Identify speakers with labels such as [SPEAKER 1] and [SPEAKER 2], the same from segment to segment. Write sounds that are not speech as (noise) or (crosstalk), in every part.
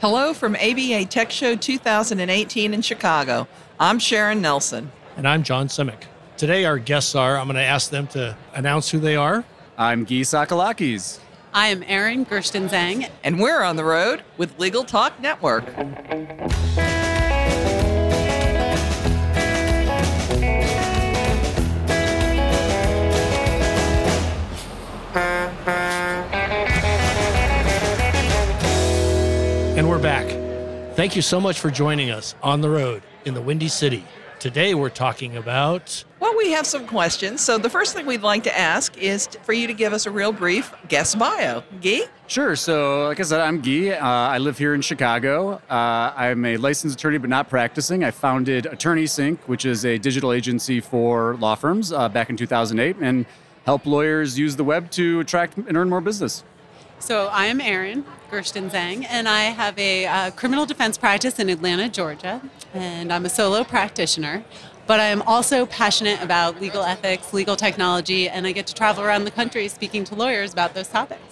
[SPEAKER 1] Hello from ABA Tech Show 2018 in Chicago. I'm Sharon Nelson.
[SPEAKER 2] And I'm John Simek. Today, our guests are, I'm going to ask them to announce who they are.
[SPEAKER 3] I'm Guy Sakalakis.
[SPEAKER 4] I am Erin Gerstenzang.
[SPEAKER 1] And we're on the road with Legal Talk Network.
[SPEAKER 2] Thank you so much for joining us on the road in the Windy City. Today we're talking about.
[SPEAKER 1] Well, we have some questions. So the first thing we'd like to ask is for you to give us a real brief guest bio. Guy?
[SPEAKER 3] Sure. So, like I said, I'm Guy. Uh, I live here in Chicago. Uh, I'm a licensed attorney, but not practicing. I founded Attorney Sync, which is a digital agency for law firms, uh, back in 2008, and help lawyers use the web to attract and earn more business.
[SPEAKER 4] So I am Erin Gerstenzang, and I have a uh, criminal defense practice in Atlanta, Georgia, and I'm a solo practitioner. But I am also passionate about legal ethics, legal technology, and I get to travel around the country speaking to lawyers about those topics.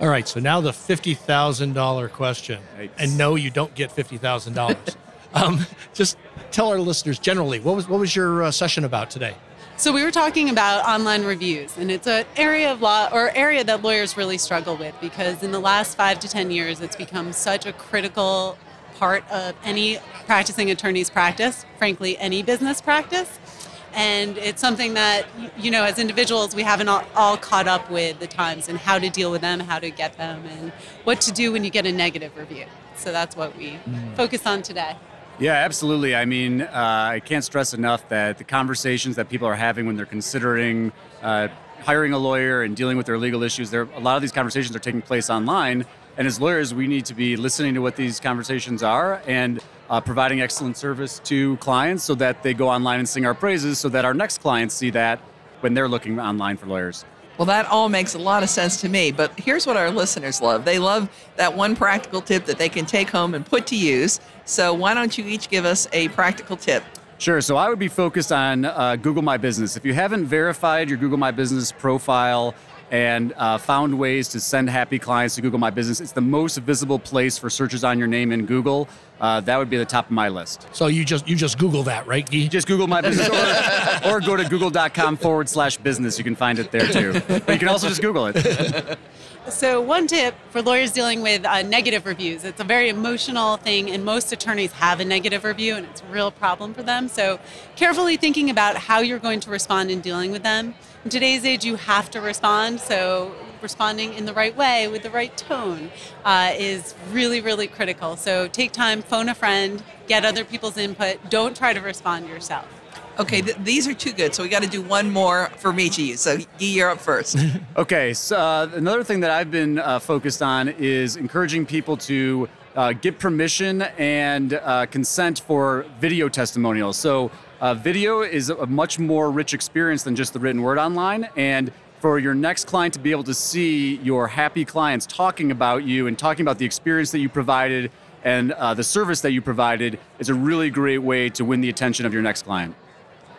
[SPEAKER 2] All right, so now the $50,000 question. And no, you don't get $50,000. (laughs) um, just tell our listeners generally, what was, what was your uh, session about today?
[SPEAKER 4] So we were talking about online reviews, and it's an area of law or area that lawyers really struggle with because in the last five to ten years, it's become such a critical part of any practicing attorney's practice, frankly, any business practice. And it's something that, you know, as individuals, we haven't all, all caught up with the times and how to deal with them, how to get them, and what to do when you get a negative review. So that's what we mm. focus on today.
[SPEAKER 3] Yeah, absolutely. I mean, uh, I can't stress enough that the conversations that people are having when they're considering uh, hiring a lawyer and dealing with their legal issues, there a lot of these conversations are taking place online. And as lawyers, we need to be listening to what these conversations are and uh, providing excellent service to clients so that they go online and sing our praises, so that our next clients see that when they're looking online for lawyers.
[SPEAKER 1] Well, that all makes a lot of sense to me. But here's what our listeners love they love that one practical tip that they can take home and put to use. So, why don't you each give us a practical tip?
[SPEAKER 3] Sure. So, I would be focused on uh, Google My Business. If you haven't verified your Google My Business profile, and uh, found ways to send happy clients to Google My Business. It's the most visible place for searches on your name in Google. Uh, that would be the top of my list.
[SPEAKER 2] So you just you just Google that, right?
[SPEAKER 3] You just Google my business, or, or go to google.com forward slash business. You can find it there too. But you can also just Google it. (laughs)
[SPEAKER 4] So, one tip for lawyers dealing with uh, negative reviews it's a very emotional thing, and most attorneys have a negative review, and it's a real problem for them. So, carefully thinking about how you're going to respond in dealing with them. In today's age, you have to respond, so responding in the right way with the right tone uh, is really, really critical. So, take time, phone a friend, get other people's input. Don't try to respond yourself.
[SPEAKER 1] Okay, th- these are too good, so we got to do one more for each of you. So, you're up first. (laughs)
[SPEAKER 3] okay, so uh, another thing that I've been uh, focused on is encouraging people to uh, get permission and uh, consent for video testimonials. So, uh, video is a much more rich experience than just the written word online, and for your next client to be able to see your happy clients talking about you and talking about the experience that you provided and uh, the service that you provided is a really great way to win the attention of your next client.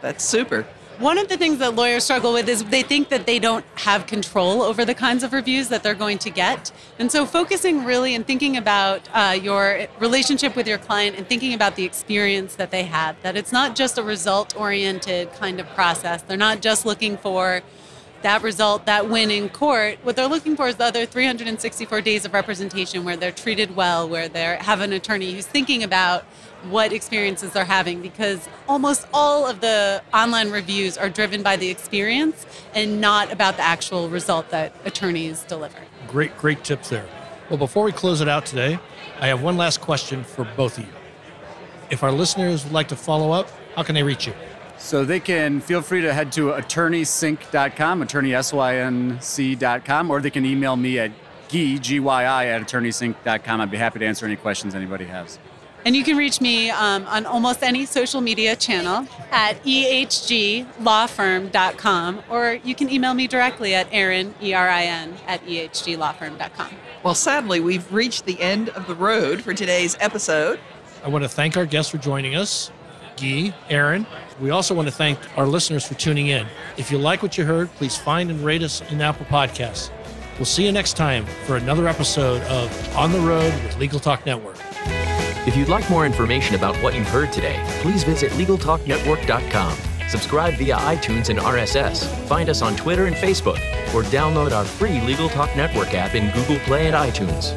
[SPEAKER 1] That's super.
[SPEAKER 4] One of the things that lawyers struggle with is they think that they don't have control over the kinds of reviews that they're going to get. And so, focusing really and thinking about uh, your relationship with your client and thinking about the experience that they have, that it's not just a result oriented kind of process. They're not just looking for that result, that win in court. What they're looking for is the other 364 days of representation where they're treated well, where they have an attorney who's thinking about what experiences they're having because almost all of the online reviews are driven by the experience and not about the actual result that attorneys deliver.
[SPEAKER 2] Great, great tips there. Well, before we close it out today, I have one last question for both of you. If our listeners would like to follow up, how can they reach you?
[SPEAKER 3] So they can feel free to head to attorneysync.com, attorneysync.com, or they can email me at Guy, G-Y-I, at attorneysync.com. I'd be happy to answer any questions anybody has.
[SPEAKER 4] And you can reach me um, on almost any social media channel at ehglawfirm.com, or you can email me directly at Erin, E-R-I-N, at ehglawfirm.com.
[SPEAKER 1] Well, sadly, we've reached the end of the road for today's episode.
[SPEAKER 2] I want to thank our guests for joining us, Erin. We also want to thank our listeners for tuning in. If you like what you heard, please find and rate us in Apple Podcasts. We'll see you next time for another episode of On the Road with Legal Talk Network.
[SPEAKER 5] If you'd like more information about what you've heard today, please visit LegalTalkNetwork.com. Subscribe via iTunes and RSS. Find us on Twitter and Facebook, or download our free Legal Talk Network app in Google Play and iTunes.